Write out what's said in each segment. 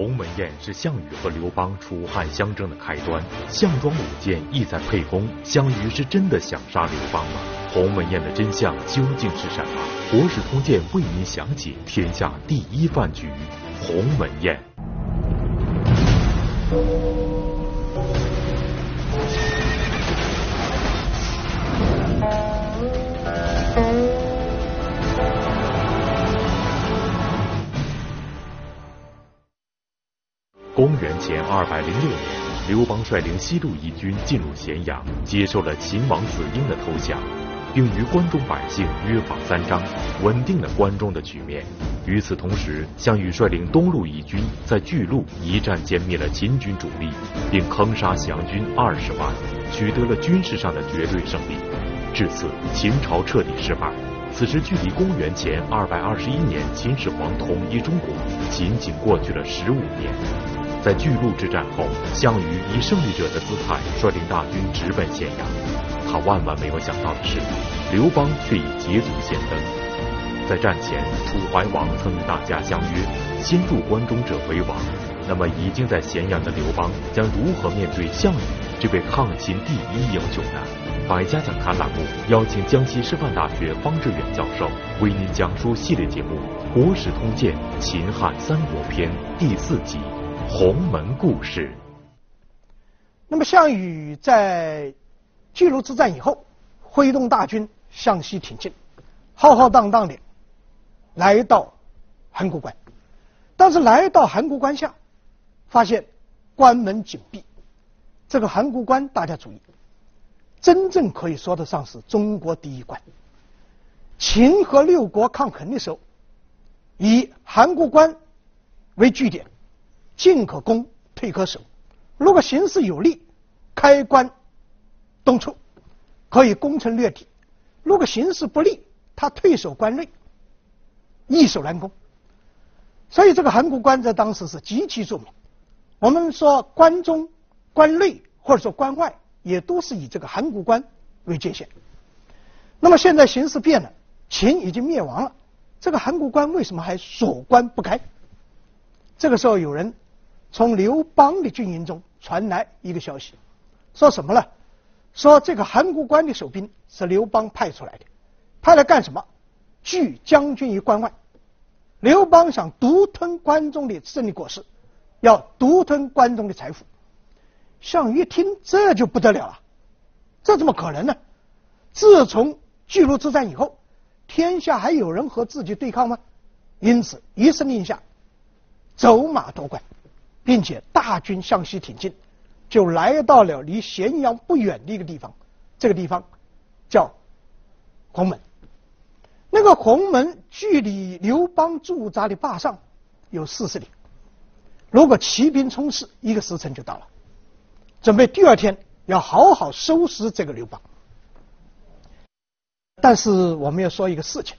鸿门宴是项羽和刘邦楚汉相争的开端，项庄舞剑意在沛公，项羽是真的想杀刘邦吗？鸿门宴的真相究竟是什么？国史通鉴为您详解天下第一饭局——鸿门宴。公元前二百零六年，刘邦率领西路一军进入咸阳，接受了秦王子婴的投降，并与关中百姓约法三章，稳定了关中的局面。与此同时，项羽率领东路一军在巨鹿一战歼灭了秦军主力，并坑杀降军二十万，取得了军事上的绝对胜利。至此，秦朝彻底失败。此时距离公元前二百二十一年秦始皇统一中国，仅仅过去了十五年。在巨鹿之战后，项羽以胜利者的姿态率领大军直奔咸阳。他万万没有想到的是，刘邦却已捷足先登。在战前，楚怀王曾与大家相约，先入关中者为王。那么，已经在咸阳的刘邦将如何面对项羽这位抗秦第一英雄呢？百家讲坛栏目邀请江西师范大学方志远教授为您讲述系列节目《国史通鉴·秦汉三国篇》第四集。鸿门故事。那么，项羽在巨鹿之战以后，挥动大军向西挺进，浩浩荡荡的来到函谷关。但是来到函谷关下，发现关门紧闭。这个函谷关，大家注意，真正可以说得上是中国第一关。秦和六国抗衡的时候，以函谷关为据点。进可攻，退可守。如果形势有利，开关东出，可以攻城略地；如果形势不利，他退守关内，易守难攻。所以这个函谷关在当时是极其著名。我们说关中、关内或者说关外，也都是以这个函谷关为界限。那么现在形势变了，秦已经灭亡了，这个函谷关为什么还锁关不开？这个时候有人。从刘邦的军营中传来一个消息，说什么呢？说这个函谷关的守兵是刘邦派出来的，派来干什么？拒将军于关外。刘邦想独吞关中的胜利果实，要独吞关中的财富。项羽一听，这就不得了了，这怎么可能呢？自从巨鹿之战以后，天下还有人和自己对抗吗？因此，一声令下，走马夺关。并且大军向西挺进，就来到了离咸阳不远的一个地方。这个地方叫鸿门。那个鸿门距离刘邦驻扎的灞上有四十里，如果骑兵冲刺，一个时辰就到了。准备第二天要好好收拾这个刘邦。但是我们要说一个事情，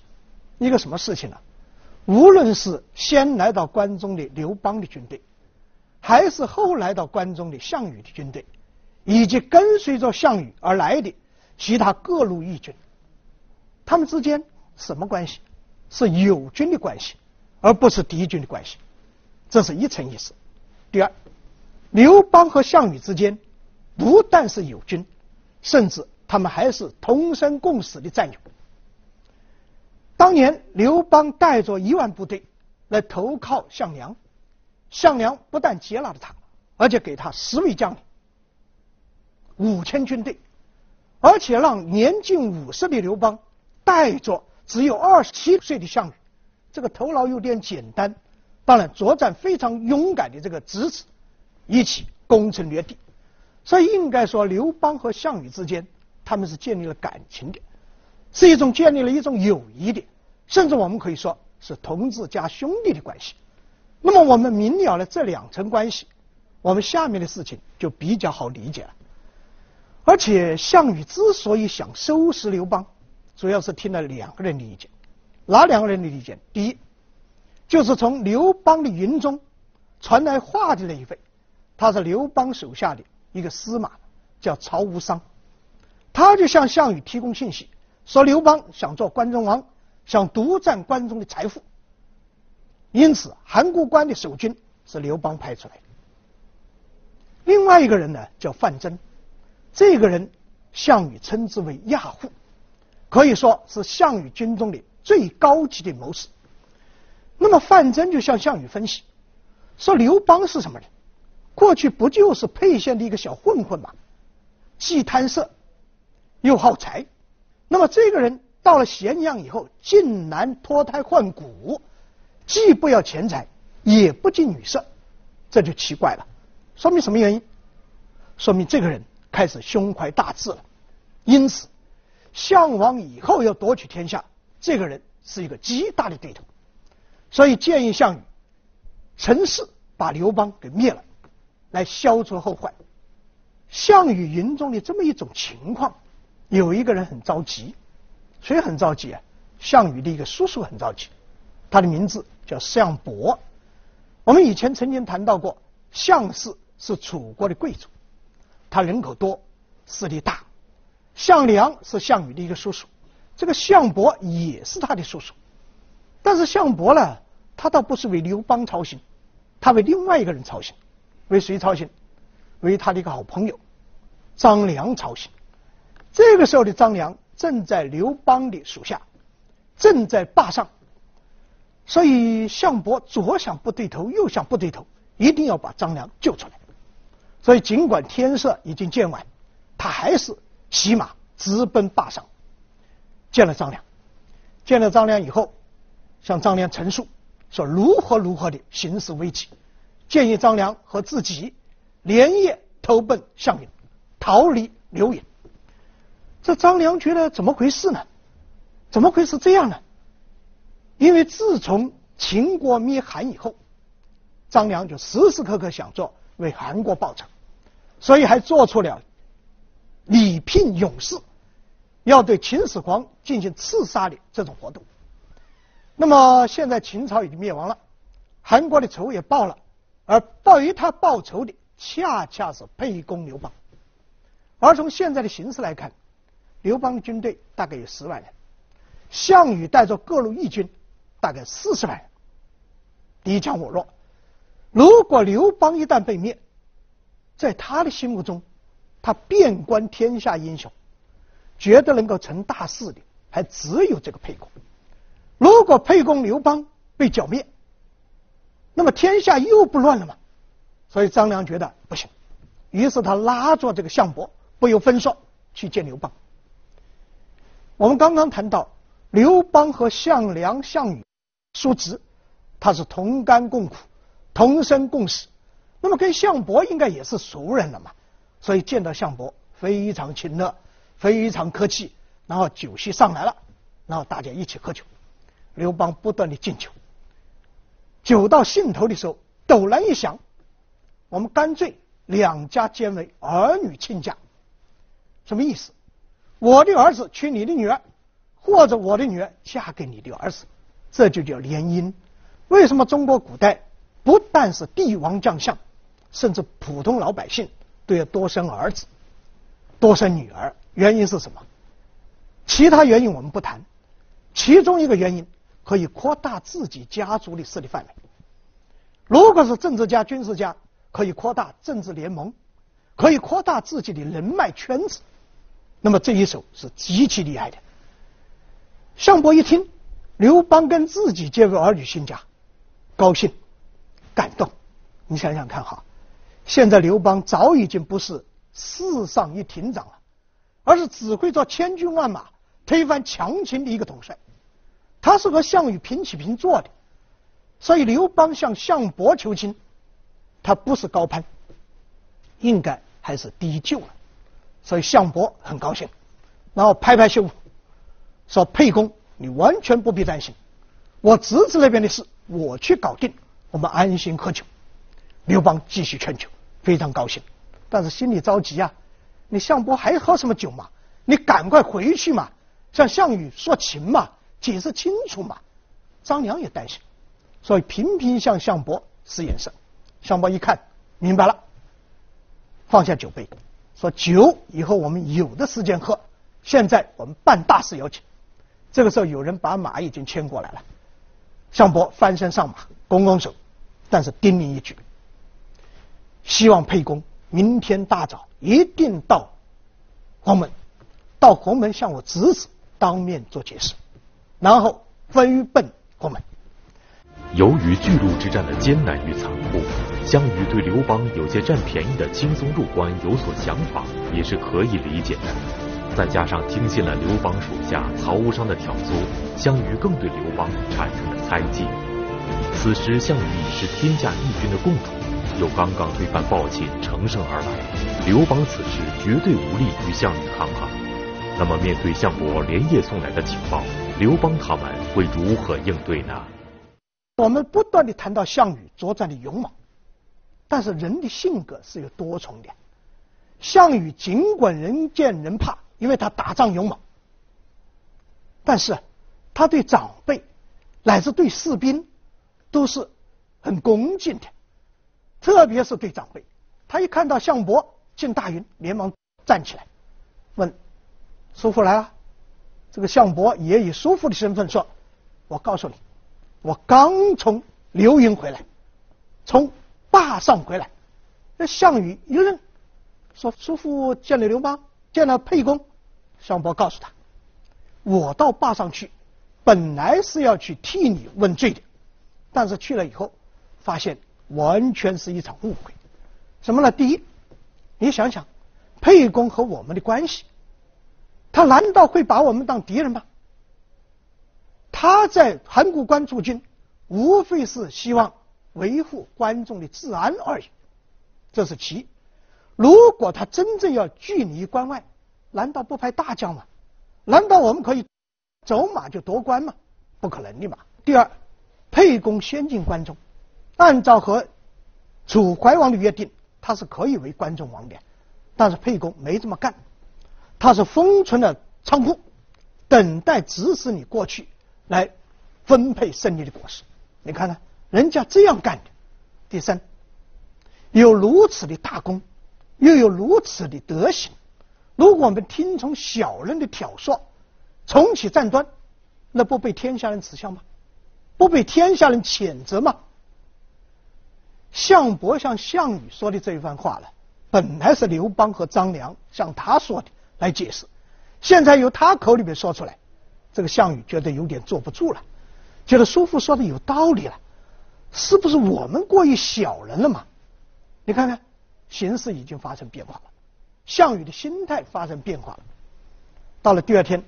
一个什么事情呢？无论是先来到关中的刘邦的军队。还是后来到关中的项羽的军队，以及跟随着项羽而来的其他各路义军，他们之间什么关系？是友军的关系，而不是敌军的关系。这是一层意思。第二，刘邦和项羽之间不但是友军，甚至他们还是同生共死的战友。当年刘邦带着一万部队来投靠项梁。项梁不但接纳了他，而且给他十位将领、五千军队，而且让年近五十的刘邦带着只有二十七岁的项羽，这个头脑有点简单，当然作战非常勇敢的这个侄子，一起攻城略地。所以应该说，刘邦和项羽之间，他们是建立了感情的，是一种建立了一种友谊的，甚至我们可以说是同志加兄弟的关系。那么我们明了了这两层关系，我们下面的事情就比较好理解了。而且项羽之所以想收拾刘邦，主要是听了两个人的意见。哪两个人的意见？第一，就是从刘邦的营中传来话的那一位，他是刘邦手下的一个司马，叫曹无伤，他就向项羽提供信息，说刘邦想做关中王，想独占关中的财富。因此，函谷关的守军是刘邦派出来的。另外一个人呢，叫范增，这个人项羽称之为亚户，可以说是项羽军中的最高级的谋士。那么范增就向项羽分析，说刘邦是什么人？过去不就是沛县的一个小混混吗？既贪色，又好财。那么这个人到了咸阳以后，竟然脱胎换骨，既不要钱财，也不近女色，这就奇怪了。说明什么原因？说明这个人开始胸怀大志了。因此，项王以后要夺取天下，这个人是一个极大的对头。所以建议项羽趁势把刘邦给灭了，来消除后患。项羽营中的这么一种情况，有一个人很着急，谁很着急啊？项羽的一个叔叔很着急，他的名字叫项伯。我们以前曾经谈到过，项氏。是楚国的贵族，他人口多，势力大。项梁是项羽的一个叔叔，这个项伯也是他的叔叔。但是项伯呢，他倒不是为刘邦操心，他为另外一个人操心。为谁操心？为他的一个好朋友张良操心。这个时候的张良正在刘邦的属下，正在霸上，所以项伯左想不对头，右想不对头，一定要把张良救出来。所以，尽管天色已经渐晚，他还是骑马直奔霸上，见了张良。见了张良以后，向张良陈述说如何如何的形势危急，建议张良和自己连夜投奔项羽，逃离刘营。这张良觉得怎么回事呢？怎么会是这样呢？因为自从秦国灭韩以后，张良就时时刻刻想做。为韩国报仇，所以还做出了礼聘勇士，要对秦始皇进行刺杀的这种活动。那么现在秦朝已经灭亡了，韩国的仇也报了，而报于他报仇的恰恰是沛公刘邦。而从现在的形势来看，刘邦的军队大概有十万人，项羽带着各路义军大概四十万人，敌强我弱。如果刘邦一旦被灭，在他的心目中，他遍观天下英雄，觉得能够成大事的还只有这个沛公。如果沛公刘邦被剿灭，那么天下又不乱了吗？所以张良觉得不行，于是他拉着这个项伯，不由分说去见刘邦。我们刚刚谈到刘邦和项梁、项羽叔侄，他是同甘共苦。同生共死，那么跟项伯应该也是熟人了嘛，所以见到项伯非常亲热，非常客气，然后酒席上来了，然后大家一起喝酒，刘邦不断的敬酒，酒到兴头的时候，陡然一想，我们干脆两家结为儿女亲家，什么意思？我的儿子娶你的女儿，或者我的女儿嫁给你的儿子，这就叫联姻。为什么中国古代？不但是帝王将相，甚至普通老百姓都要多生儿子、多生女儿。原因是什么？其他原因我们不谈，其中一个原因可以扩大自己家族的势力范围。如果是政治家、军事家，可以扩大政治联盟，可以扩大自己的人脉圈子。那么这一手是极其厉害的。项伯一听，刘邦跟自己结为儿女亲家，高兴。感动，你想想看哈，现在刘邦早已经不是世上一亭长了，而是指挥着千军万马推翻强秦的一个统帅，他是和项羽平起平坐的，所以刘邦向项伯求亲，他不是高攀，应该还是低就了，所以项伯很高兴，然后拍拍胸脯说：“沛公，你完全不必担心，我侄子那边的事我去搞定。”我们安心喝酒，刘邦继续劝酒，非常高兴，但是心里着急啊！你项伯还喝什么酒嘛？你赶快回去嘛，向项羽说情嘛，解释清楚嘛。张良也担心，所以频频向项伯使眼色。项伯一看，明白了，放下酒杯，说酒以后我们有的时间喝，现在我们办大事要紧。这个时候有人把马已经牵过来了，项伯翻身上马，拱拱手。但是叮咛一句，希望沛公明天大早一定到鸿门，到鸿门向我侄子当面做解释，然后飞奔鸿门。由于巨鹿之战的艰难与残酷，项羽对刘邦有些占便宜的轻松入关有所想法，也是可以理解的。再加上听信了刘邦属下曹无伤的挑唆，项羽更对刘邦产生了猜忌。此时项羽已是天下义军的共主，又刚刚推翻暴秦，乘胜而来，刘邦此时绝对无力与项羽抗衡。那么面对项伯连夜送来的情报，刘邦他们会如何应对呢？我们不断地谈到项羽作战的勇猛，但是人的性格是有多重的。项羽尽管人见人怕。因为他打仗勇猛，但是他对长辈乃至对士兵都是很恭敬的，特别是对长辈。他一看到项伯进大营，连忙站起来问：“叔父来了。”这个项伯也以叔父的身份说：“我告诉你，我刚从刘营回来，从坝上回来。”那项羽一愣，说：“叔父见了刘邦，见了沛公。”项伯告诉他：“我到灞上去，本来是要去替你问罪的，但是去了以后，发现完全是一场误会。什么呢？第一，你想想，沛公和我们的关系，他难道会把我们当敌人吗？他在函谷关驻军，无非是希望维护关中的治安而已。这是其一。如果他真正要拒离关外，难道不派大将吗？难道我们可以走马就夺关吗？不可能的嘛。第二，沛公先进关中，按照和楚怀王的约定，他是可以为关中王的，但是沛公没这么干，他是封存了仓库，等待指使你过去来分配胜利的果实。你看看，人家这样干的。第三，有如此的大功，又有如此的德行。如果我们听从小人的挑唆，重启战端，那不被天下人耻笑吗？不被天下人谴责吗？项伯向项羽说的这一番话呢，本来是刘邦和张良向他说的来解释，现在由他口里面说出来，这个项羽觉得有点坐不住了，觉得叔父说的有道理了，是不是我们过于小人了嘛？你看看，形势已经发生变化了。项羽的心态发生变化了。到了第二天，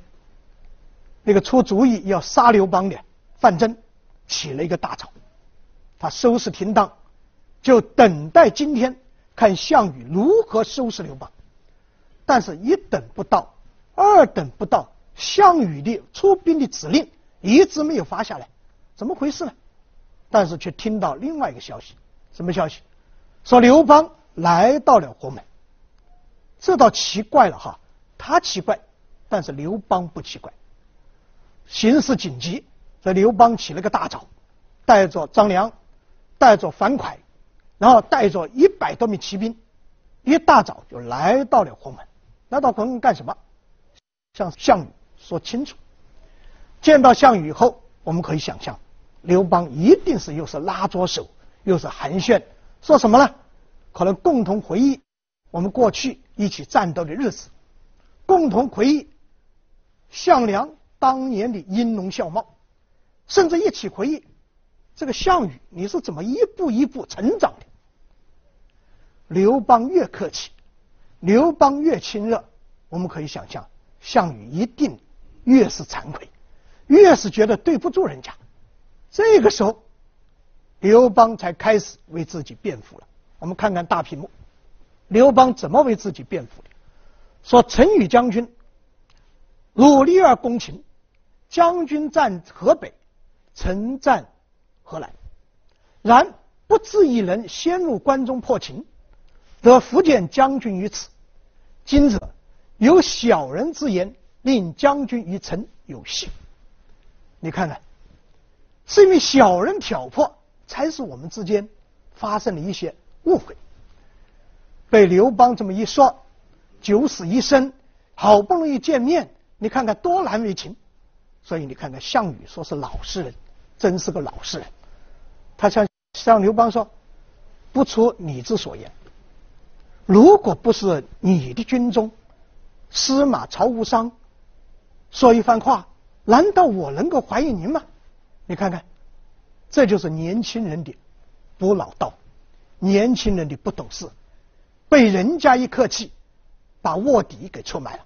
那个出主意要杀刘邦的范增起了一个大早，他收拾停当，就等待今天看项羽如何收拾刘邦。但是，一等不到，二等不到，项羽的出兵的指令一直没有发下来，怎么回事呢？但是却听到另外一个消息，什么消息？说刘邦来到了国门。这倒奇怪了哈，他奇怪，但是刘邦不奇怪。形势紧急，这刘邦起了个大早，带着张良，带着樊哙，然后带着一百多名骑兵，一大早就来到了鸿门。来到鸿门干什么？向项羽说清楚。见到项羽以后，我们可以想象，刘邦一定是又是拉着手，又是寒暄，说什么呢？可能共同回忆我们过去。一起战斗的日子，共同回忆项梁当年的音容笑貌，甚至一起回忆这个项羽你是怎么一步一步成长的。刘邦越客气，刘邦越亲热，我们可以想象，项羽一定越是惭愧，越是觉得对不住人家。这个时候，刘邦才开始为自己辩护了。我们看看大屏幕。刘邦怎么为自己辩护的？说陈与将军努力而攻秦，将军战河北，臣战河南。然不自一人先入关中破秦，得福建将军于此。今者有小人之言，令将军于臣有幸。你看看，是因为小人挑拨，才使我们之间发生了一些误会。被刘邦这么一说，九死一生，好不容易见面，你看看多难为情。所以你看看项羽说是老实人，真是个老实人。他向向刘邦说：“不出你之所言，如果不是你的军中司马曹无伤说一番话，难道我能够怀疑您吗？你看看，这就是年轻人的不老道，年轻人的不懂事，被人家一客气，把卧底给出卖了。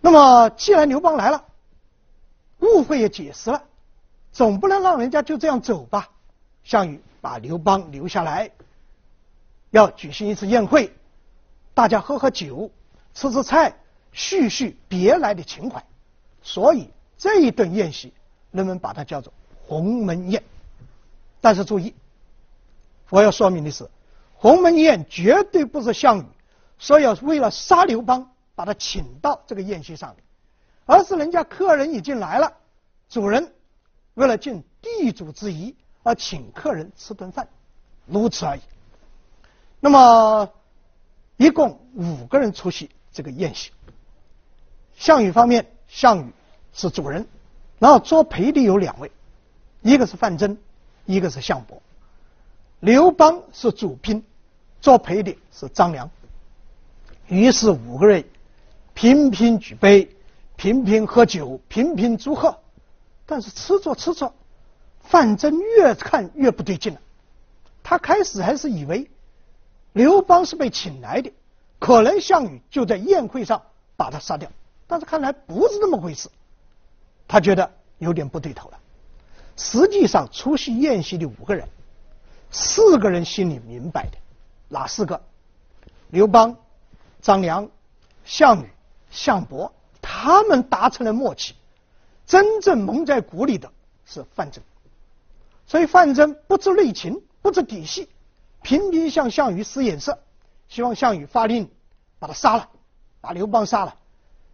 那么，既然刘邦来了，误会也解释了，总不能让人家就这样走吧？项羽把刘邦留下来，要举行一次宴会，大家喝喝酒，吃吃菜，叙叙别来的情怀。所以这一顿宴席，人们把它叫做鸿门宴。但是注意，我要说明的是，鸿门宴绝对不是项羽说要为了杀刘邦把他请到这个宴席上面，而是人家客人已经来了，主人为了尽地主之谊而请客人吃顿饭，如此而已。那么一共五个人出席这个宴席，项羽方面，项羽。是主人，然后作陪的有两位，一个是范增，一个是项伯。刘邦是主宾，作陪的是张良。于是五个人频频举杯，频频喝酒，频频祝贺。但是吃着吃着，范增越看越不对劲了。他开始还是以为刘邦是被请来的，可能项羽就在宴会上把他杀掉。但是看来不是那么回事。他觉得有点不对头了。实际上，出席宴席的五个人，四个人心里明白的，哪四个？刘邦、张良、项羽、项伯，他们达成了默契。真正蒙在鼓里的是范增。所以范增不知内情，不知底细，频频向项羽使眼色，希望项羽发令把他杀了，把刘邦杀了。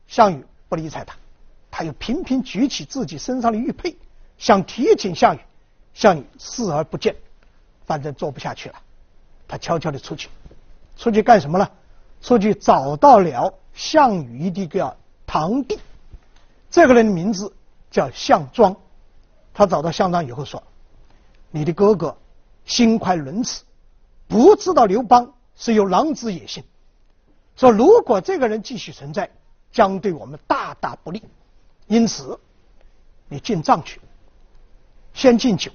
项羽不理睬他。他又频频举起自己身上的玉佩，想提醒项羽，项羽视而不见，反正做不下去了，他悄悄地出去，出去干什么了？出去找到了项羽的一个堂弟，这个人的名字叫项庄。他找到项庄以后说：“你的哥哥心怀仁慈，不知道刘邦是有狼子野心，说如果这个人继续存在，将对我们大大不利。”因此，你进帐去，先敬酒，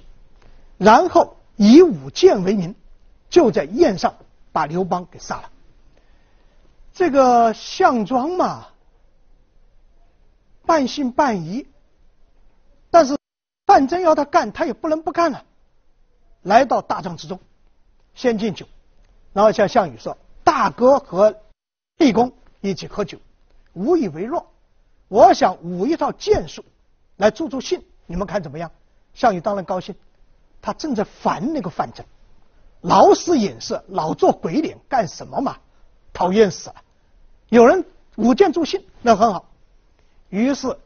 然后以舞剑为名，就在宴上把刘邦给杀了。这个项庄嘛，半信半疑，但是范增要他干，他也不能不干了。来到大帐之中，先敬酒，然后向项羽说：“大哥和沛公一起喝酒，无以为乐。”我想舞一套剑术来助助兴，你们看怎么样？项羽当然高兴，他正在烦那个范增，老使眼色，老做鬼脸，干什么嘛？讨厌死了！有人舞剑助兴，那很好。于是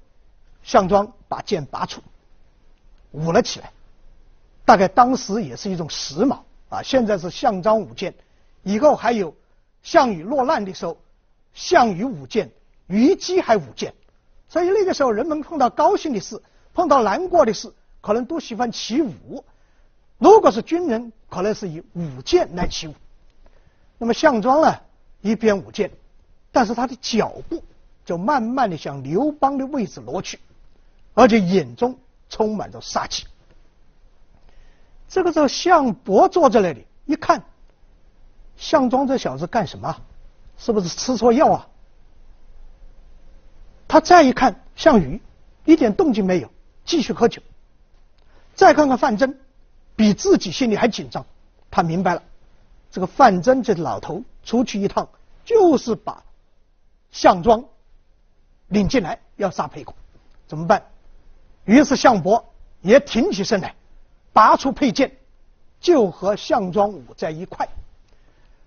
项庄把剑拔出，舞了起来。大概当时也是一种时髦啊！现在是项庄舞剑，以后还有项羽落难的时候，项羽舞剑，虞姬还舞剑。所以那个时候，人们碰到高兴的事，碰到难过的事，可能都喜欢起舞。如果是军人，可能是以舞剑来起舞。那么项庄呢，一边舞剑，但是他的脚步就慢慢的向刘邦的位置挪去，而且眼中充满着杀气。这个时候，项伯坐在那里一看，项庄这小子干什么？是不是吃错药啊？他再一看项羽，一点动静没有，继续喝酒。再看看范增，比自己心里还紧张。他明白了，这个范增这老头出去一趟，就是把项庄领进来要杀沛公，怎么办？于是项伯也挺起身来，拔出佩剑，就和项庄舞在一块。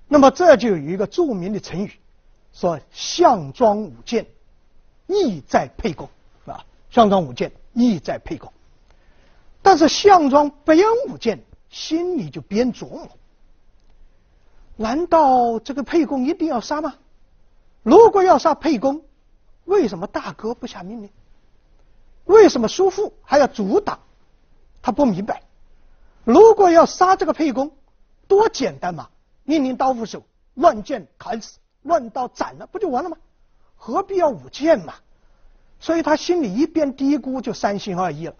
那么这就有一个著名的成语，说项庄舞剑。意在沛公，是吧？项庄舞剑，意在沛公。但是项庄边舞剑，心里就边琢磨：难道这个沛公一定要杀吗？如果要杀沛公，为什么大哥不下命令？为什么叔父还要阻挡？他不明白。如果要杀这个沛公，多简单嘛！命令刀斧手乱箭砍死，乱刀斩了，不就完了吗？何必要舞剑嘛？所以他心里一边嘀咕，就三心二意了。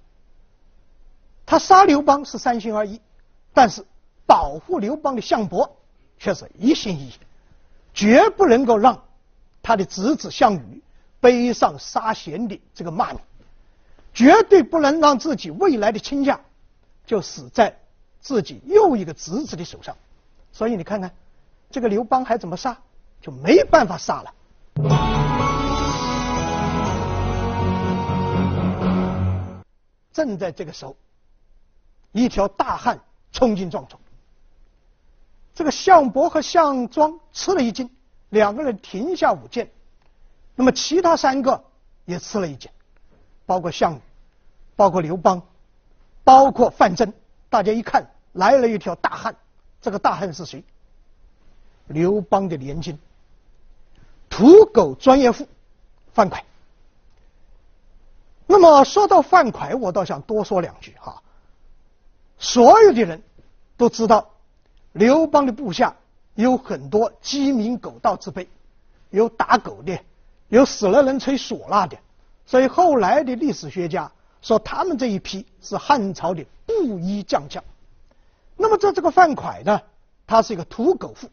他杀刘邦是三心二意，但是保护刘邦的项伯却是一心一意，绝不能够让他的侄子项羽背上杀贤的这个骂名，绝对不能让自己未来的亲家就死在自己又一个侄子的手上。所以你看看，这个刘邦还怎么杀，就没办法杀了。正在这个时候。一条大汉冲进庄中，这个项伯和项庄吃了一惊，两个人停下舞剑。那么其他三个也吃了一惊，包括项羽，包括刘邦，包括范增。大家一看，来了一条大汉，这个大汉是谁？刘邦的连襟，土狗专业户樊哙。那么说到樊哙，我倒想多说两句哈。所有的人都知道，刘邦的部下有很多鸡鸣狗盗之辈，有打狗的，有死了人吹唢呐的，所以后来的历史学家说他们这一批是汉朝的布衣将将。那么这这个范哙呢，他是一个土狗户，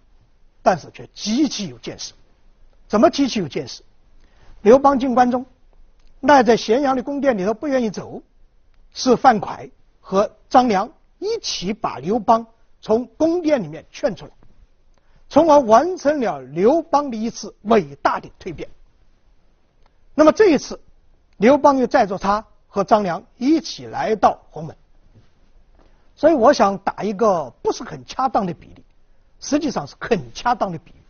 但是却极其有见识。怎么极其有见识？刘邦进关中，赖在咸阳的宫殿里头不愿意走，是范哙。和张良一起把刘邦从宫殿里面劝出来，从而完成了刘邦的一次伟大的蜕变。那么这一次，刘邦又载着他和张良一起来到鸿门。所以我想打一个不是很恰当的比例，实际上是很恰当的比喻。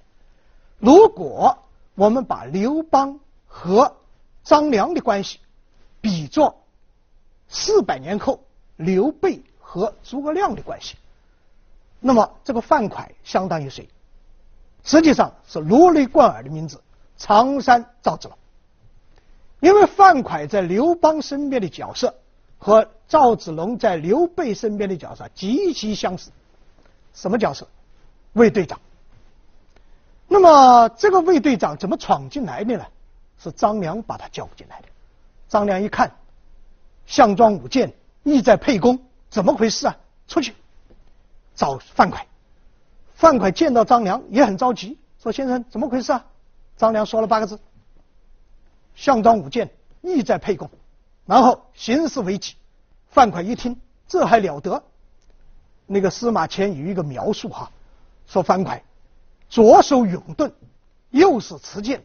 如果我们把刘邦和张良的关系比作四百年后。刘备和诸葛亮的关系，那么这个樊哙相当于谁？实际上是如雷贯耳的名字——常山赵子龙。因为樊哙在刘邦身边的角色和赵子龙在刘备身边的角色极其相似。什么角色？卫队长。那么这个卫队长怎么闯进来的呢？是张良把他叫进来的。张良一看，项庄舞剑。意在沛公，怎么回事啊？出去找范哙。范哙见到张良也很着急，说：“先生，怎么回事啊？”张良说了八个字：“项庄舞剑，意在沛公。”然后形势危急。范哙一听，这还了得？那个司马迁有一个描述哈，说樊哙左手拥盾，右手持剑，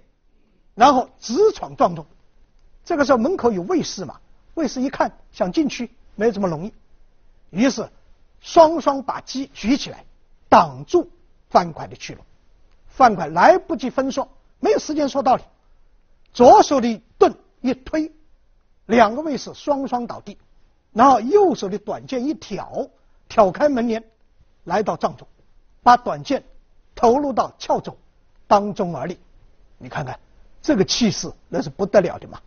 然后直闯壮中。这个时候门口有卫士嘛？卫士一看，想进去。没这么容易，于是双双把鸡举起来，挡住樊哙的去路。樊哙来不及分说，没有时间说道理，左手的盾一推，两个卫士双双倒地，然后右手的短剑一挑，挑开门帘，来到帐中，把短剑投入到鞘中，当中而立。你看看这个气势，那是不得了的嘛。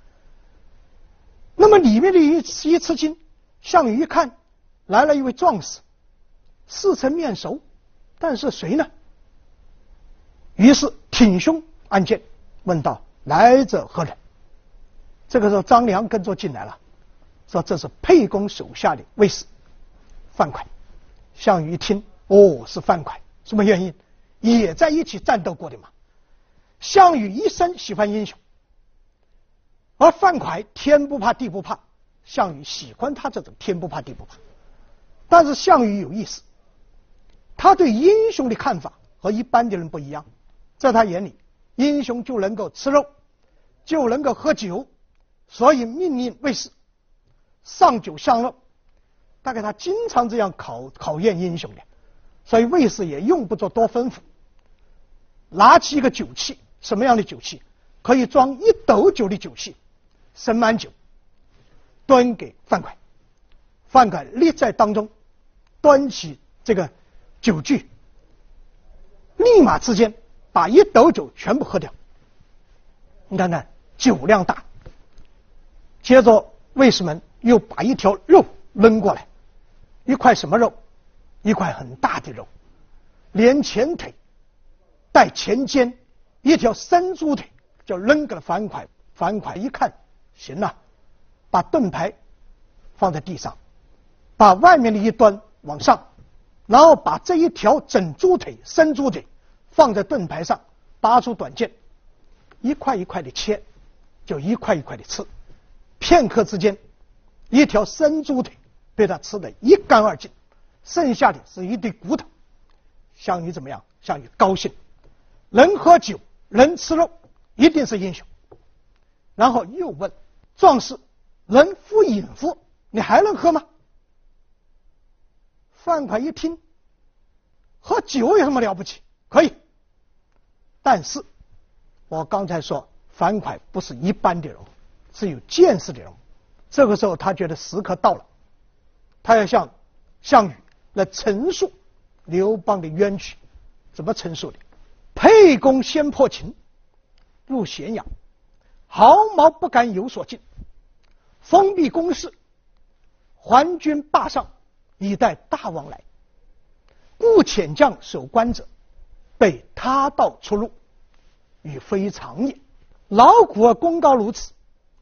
那么里面的一一吃惊。项羽一看，来了一位壮士，似曾面熟，但是谁呢？于是挺胸按剑，问道：“来者何人？”这个时候，张良跟着进来了，说：“这是沛公手下的卫士，樊哙。”项羽一听，哦，是樊哙，什么原因？也在一起战斗过的嘛。项羽一生喜欢英雄，而樊哙天不怕地不怕。项羽喜欢他这种天不怕地不怕，但是项羽有意思，他对英雄的看法和一般的人不一样，在他眼里，英雄就能够吃肉，就能够喝酒，所以命令卫士上酒上肉，大概他经常这样考考验英雄的，所以卫士也用不着多吩咐，拿起一个酒器，什么样的酒器？可以装一斗酒的酒器，盛满酒。端给樊哙，樊哙立在当中，端起这个酒具，立马之间把一斗酒全部喝掉。你看看酒量大。接着卫士们又把一条肉扔过来，一块什么肉？一块很大的肉，连前腿带前肩，一条生猪腿就扔给了樊哙。樊哙一看，行了，把盾牌放在地上，把外面的一端往上，然后把这一条整猪腿、生猪腿放在盾牌上，拔出短剑，一块一块的切，就一块一块的吃。片刻之间，一条生猪腿被他吃得一干二净，剩下的是一堆骨头。项羽怎么样？项羽高兴，能喝酒，能吃肉，一定是英雄。然后又问壮士：“能服饮夫，你还能喝吗？”樊哙一听，喝酒有什么了不起？可以。但是，我刚才说樊哙不是一般的人，是有见识的人。这个时候，他觉得时刻到了，他要向项羽来陈述刘邦的冤屈。怎么陈述的？沛公先破秦，入咸阳。毫毛不敢有所进，封闭宫室，还军霸上，以待大王来。故遣将守关者，被他道出入，与非常也。劳苦而功高如此，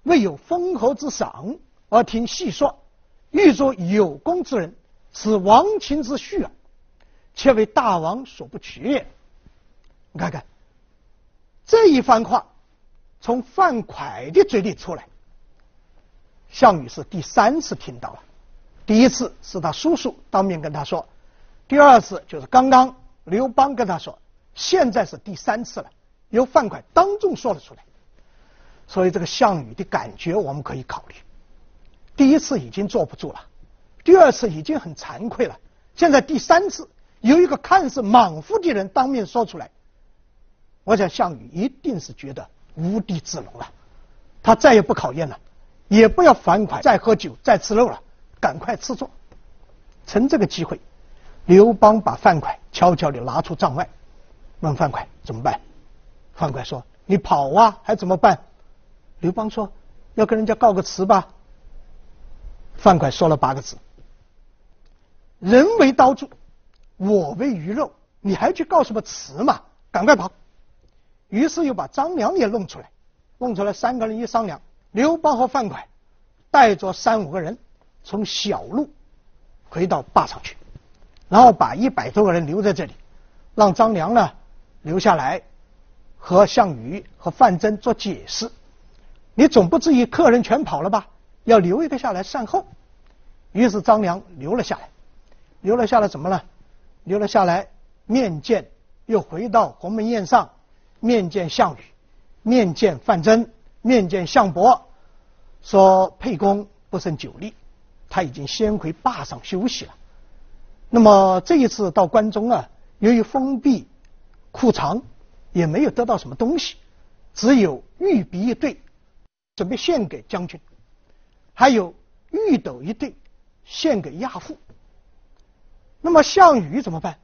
未有封侯之赏，而听细说，欲作有功之人，此亡秦之序耳，且为大王所不取也。你看看这一番话。从樊哙的嘴里出来，项羽是第三次听到了。第一次是他叔叔当面跟他说，第二次就是刚刚刘邦跟他说，现在是第三次了，由范哙当众说了出来。所以这个项羽的感觉我们可以考虑。第一次已经坐不住了，第二次已经很惭愧了，现在第三次有一个看似莽夫的人当面说出来，我想项羽一定是觉得。无地自容了，他再也不考验了，也不要樊哙再喝酒再吃肉了，赶快赐座。趁这个机会，刘邦把樊哙悄悄地拿出帐外，问樊哙怎么办？樊哙说：“你跑啊，还怎么办？”刘邦说：“要跟人家告个辞吧。”樊哙说了八个字：“人为刀俎，我为鱼肉，你还去告什么辞嘛？赶快跑！”于是又把张良也弄出来，弄出来三个人一商量，刘邦和范哙带着三五个人从小路回到灞上去，然后把一百多个人留在这里，让张良呢留下来和项羽和范增做解释。你总不至于客人全跑了吧？要留一个下来善后。于是张良留了下来，留了下来怎么了？留了下来面见，又回到鸿门宴上。面见项羽，面见范增，面见项伯，说沛公不胜酒力，他已经先回坝上休息了。那么这一次到关中啊，由于封闭库藏，也没有得到什么东西，只有玉璧一对，准备献给将军，还有玉斗一对，献给亚父。那么项羽怎么办？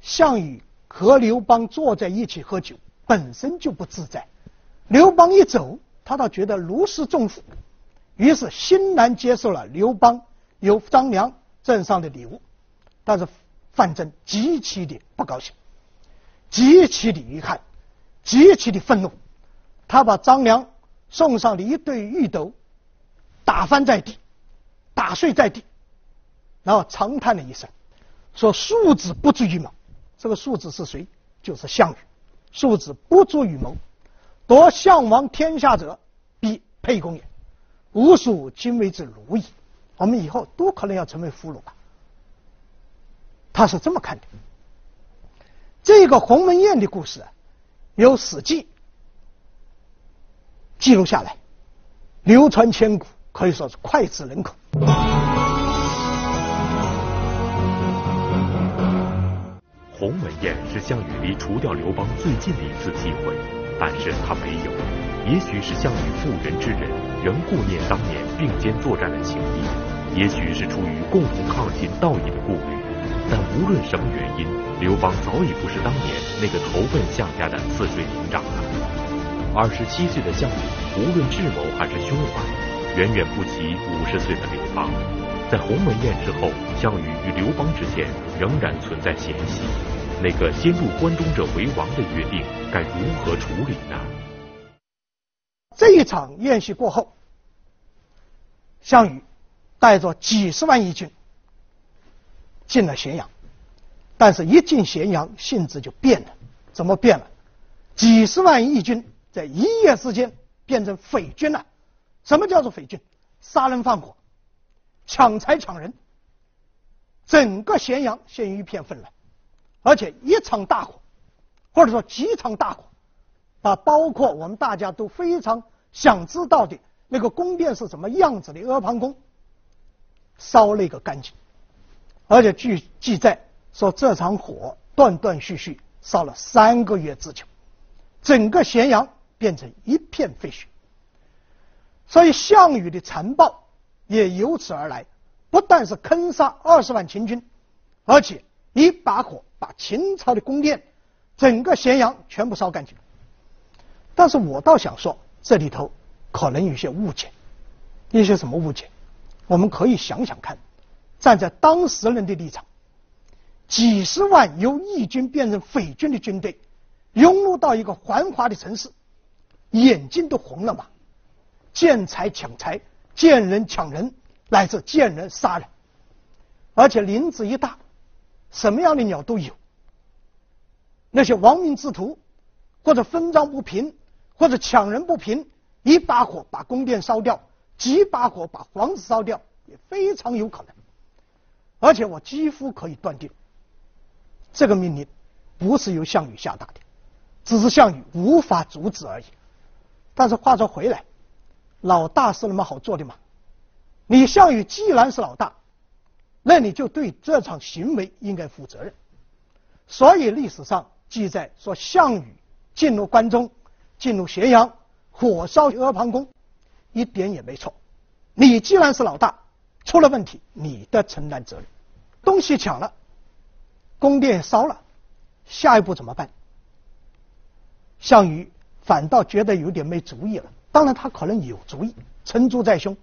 项羽和刘邦坐在一起喝酒。本身就不自在，刘邦一走，他倒觉得如释重负，于是欣然接受了刘邦由张良赠上的礼物。但是范增极其的不高兴，极其的遗憾，极其的愤怒，他把张良送上的一对玉斗打翻在地，打碎在地，然后长叹了一声，说：“庶子不足与谋。”这个庶子是谁？就是项羽。庶子不足与谋，夺项王天下者，必沛公也。吾属今为之虏矣。我们以后都可能要成为俘虏吧？他是这么看的。这个鸿门宴的故事啊，由《史记》记录下来，流传千古，可以说是脍炙人口。鸿门宴是项羽离除掉刘邦最近的一次机会，但是他没有。也许是项羽妇人之仁，仍顾念当年并肩作战的情谊；也许是出于共同抗秦道义的顾虑。但无论什么原因，刘邦早已不是当年那个投奔项家的次岁亭长了。二十七岁的项羽，无论智谋还是胸怀，远远不及五十岁的刘邦。在鸿门宴之后，项羽与刘邦之间仍然存在嫌隙。那个先入关中者为王的约定，该如何处理呢？这一场宴席过后，项羽带着几十万义军进了咸阳，但是一进咸阳，性质就变了。怎么变了？几十万义军在一夜之间变成匪军了。什么叫做匪军？杀人放火，抢财抢人，整个咸阳陷于一片混乱，而且一场大火，或者说几场大火，把包括我们大家都非常想知道的那个宫殿是什么样子的阿房宫烧了一个干净，而且据记载说这场火断断续续烧了三个月之久，整个咸阳变成一片废墟。所以项羽的残暴也由此而来，不但是坑杀二十万秦军，而且一把火把秦朝的宫殿、整个咸阳全部烧干净。但是我倒想说，这里头可能有些误解，一些什么误解？我们可以想想看，站在当时人的立场，几十万由义军变成匪军的军队，涌入到一个繁华的城市，眼睛都红了吗？见财抢财，见人抢人，乃至见人杀人，而且林子一大，什么样的鸟都有。那些亡命之徒，或者分赃不平，或者抢人不平，一把火把宫殿烧掉，几把火把房子烧掉，也非常有可能。而且我几乎可以断定，这个命令不是由项羽下达的，只是项羽无法阻止而已。但是话说回来。老大是那么好做的吗？你项羽既然是老大，那你就对这场行为应该负责任。所以历史上记载说，项羽进入关中，进入咸阳，火烧阿房宫，一点也没错。你既然是老大，出了问题，你得承担责任。东西抢了，宫殿烧了，下一步怎么办？项羽反倒觉得有点没主意了。当然，他可能有主意，成竹在胸，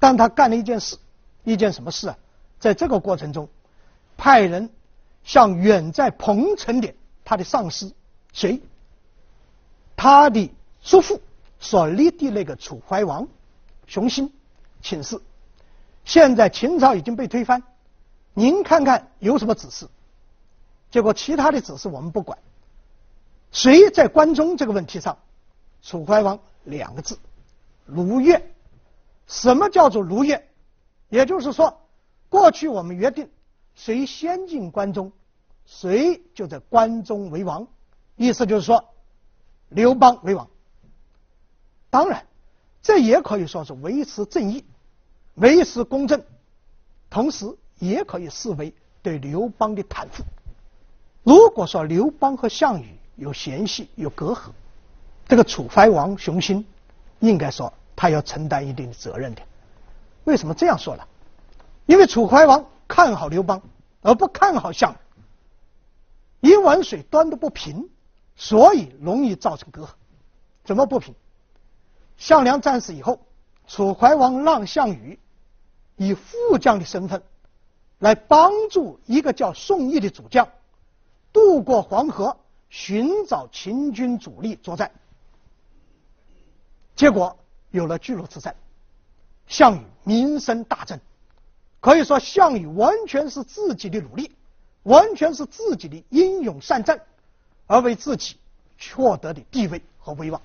但他干了一件事，一件什么事啊？在这个过程中，派人向远在彭城的他的上司，谁？他的叔父所立的那个楚怀王熊心请示：现在秦朝已经被推翻，您看看有什么指示？结果其他的指示我们不管，谁在关中这个问题上，楚怀王。两个字，如愿。什么叫做如愿？也就是说，过去我们约定，谁先进关中，谁就在关中为王。意思就是说，刘邦为王。当然，这也可以说是维持正义、维持公正，同时也可以视为对刘邦的袒护。如果说刘邦和项羽有嫌隙、有隔阂，这个楚怀王雄心，应该说他要承担一定的责任的。为什么这样说呢？因为楚怀王看好刘邦，而不看好项羽，一碗水端得不平，所以容易造成隔阂。怎么不平？项梁战死以后，楚怀王让项羽以副将的身份来帮助一个叫宋义的主将渡过黄河，寻找秦军主力作战。结果有了巨鹿之战，项羽名声大振，可以说项羽完全是自己的努力，完全是自己的英勇善战，而为自己获得的地位和威望。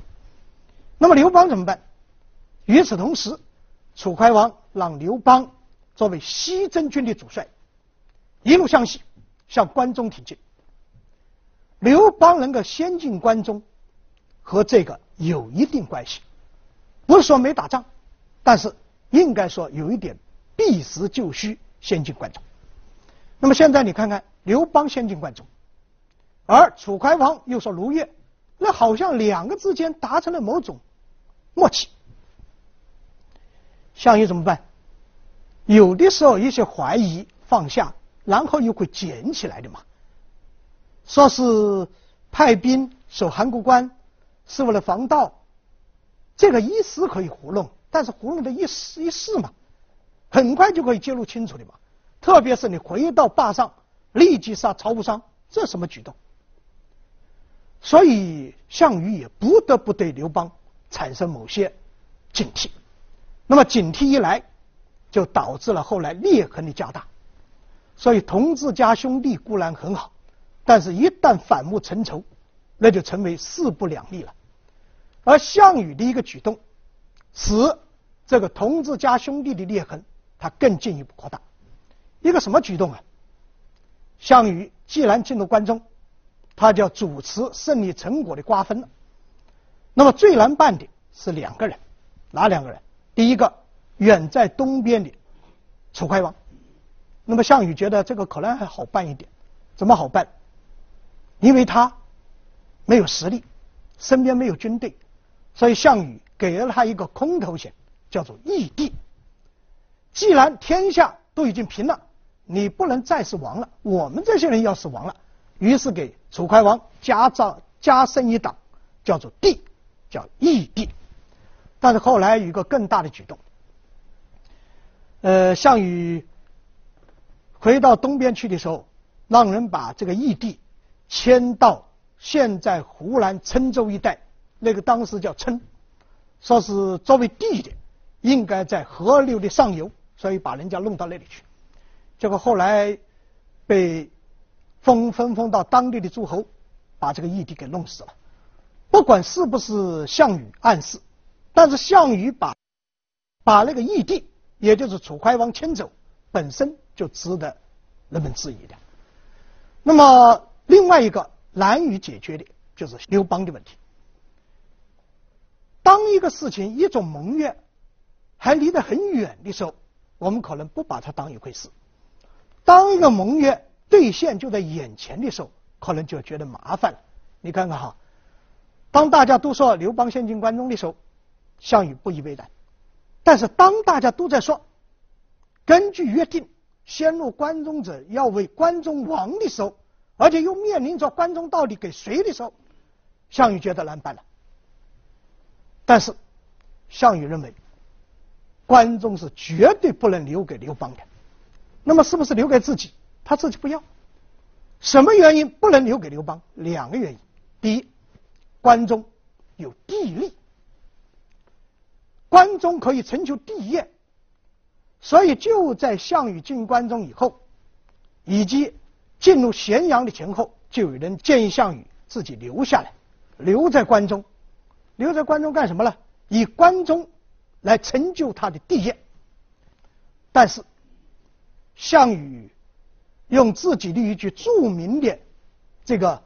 那么刘邦怎么办？与此同时，楚怀王让刘邦作为西征军的主帅，一路向西向关中挺进。刘邦能够先进关中，和这个有一定关系。不是说没打仗，但是应该说有一点避实就虚，先进关中。那么现在你看看，刘邦先进关中，而楚怀王又说如愿，那好像两个之间达成了某种默契。项羽怎么办？有的时候一些怀疑放下，然后又会捡起来的嘛。说是派兵守函谷关，是为了防盗。这个一时可以糊弄，但是糊弄的一时一时嘛，很快就可以揭露清楚的嘛。特别是你回到坝上，立即杀曹无伤，这什么举动？所以项羽也不得不对刘邦产生某些警惕。那么警惕一来，就导致了后来裂痕的加大。所以同志家兄弟固然很好，但是一旦反目成仇，那就成为势不两立了。而项羽的一个举动，使这个同志家兄弟的裂痕，它更进一步扩大。一个什么举动啊？项羽既然进入关中，他就要主持胜利成果的瓜分了。那么最难办的是两个人，哪两个人？第一个，远在东边的楚怀王。那么项羽觉得这个可能还好办一点，怎么好办？因为他没有实力，身边没有军队。所以项羽给了他一个空头衔，叫做义帝。既然天下都已经平了，你不能再是王了，我们这些人要是王了，于是给楚怀王加造加升一档，叫做帝，叫义帝。但是后来有一个更大的举动，呃，项羽回到东边去的时候，让人把这个义帝迁到现在湖南郴州一带。那个当时叫郴，说是作为帝的，应该在河流的上游，所以把人家弄到那里去。结果后来被封分封到当地的诸侯，把这个义帝给弄死了。不管是不是项羽暗示，但是项羽把把那个义帝，也就是楚怀王迁走，本身就值得人们质疑的。那么另外一个难以解决的就是刘邦的问题。当一个事情、一种盟约还离得很远的时候，我们可能不把它当一回事；当一个盟约兑现就在眼前的时候，可能就觉得麻烦了。你看看哈，当大家都说刘邦先进关中的时候，项羽不以为然；但是当大家都在说根据约定先入关中者要为关中王的时候，而且又面临着关中到底给谁的时候，项羽觉得难办了。但是，项羽认为，关中是绝对不能留给刘邦的。那么，是不是留给自己？他自己不要。什么原因不能留给刘邦？两个原因。第一，关中有地利，关中可以成就帝业，所以就在项羽进关中以后，以及进入咸阳的前后，就有人建议项羽自己留下来，留在关中。留在关中干什么呢？以关中来成就他的帝业。但是，项羽用自己的一句著名的这个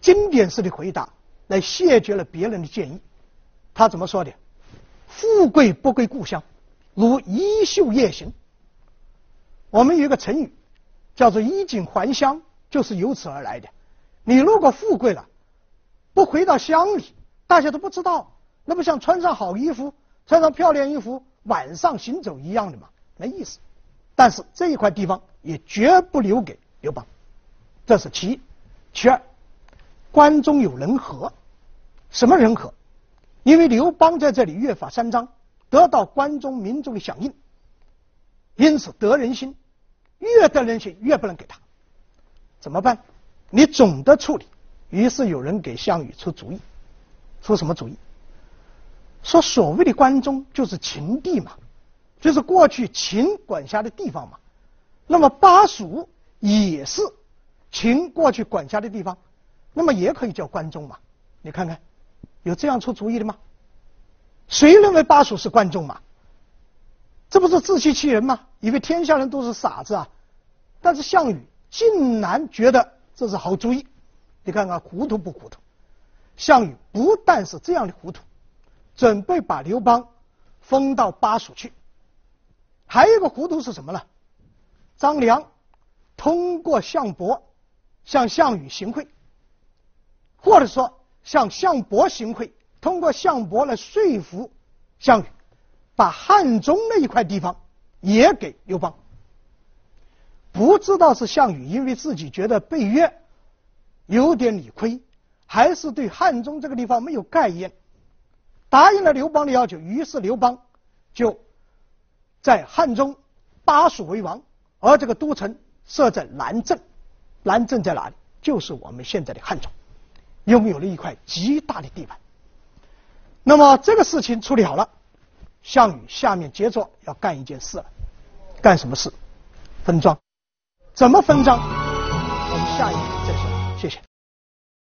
经典式的回答来谢绝了别人的建议。他怎么说的？富贵不归故乡，如衣袖夜行。我们有一个成语叫做衣锦还乡，就是由此而来的。你如果富贵了，不回到乡里。大家都不知道，那不像穿上好衣服、穿上漂亮衣服，晚上行走一样的嘛，没意思。但是这一块地方也绝不留给刘邦，这是其一。其二，关中有人和，什么人和？因为刘邦在这里约法三章，得到关中民众的响应，因此得人心，越得人心越不能给他。怎么办？你总得处理。于是有人给项羽出主意。出什么主意？说所谓的关中就是秦地嘛，就是过去秦管辖的地方嘛。那么巴蜀也是秦过去管辖的地方，那么也可以叫关中嘛。你看看，有这样出主意的吗？谁认为巴蜀是关中嘛？这不是自欺欺人吗？以为天下人都是傻子啊？但是项羽竟然觉得这是好主意，你看看糊涂不糊涂？项羽不但是这样的糊涂，准备把刘邦封到巴蜀去，还有一个糊涂是什么呢？张良通过项伯向项羽行贿，或者说向项伯行贿，通过项伯来说服项羽，把汉中那一块地方也给刘邦。不知道是项羽因为自己觉得被约有点理亏。还是对汉中这个地方没有概念，答应了刘邦的要求，于是刘邦就在汉中巴蜀为王，而这个都城设在南郑，南郑在哪里？就是我们现在的汉中，拥有了一块极大的地盘。那么这个事情处理好了，项羽下面接着要干一件事了，干什么事？分赃。怎么分赃？我们下一集再说。谢谢。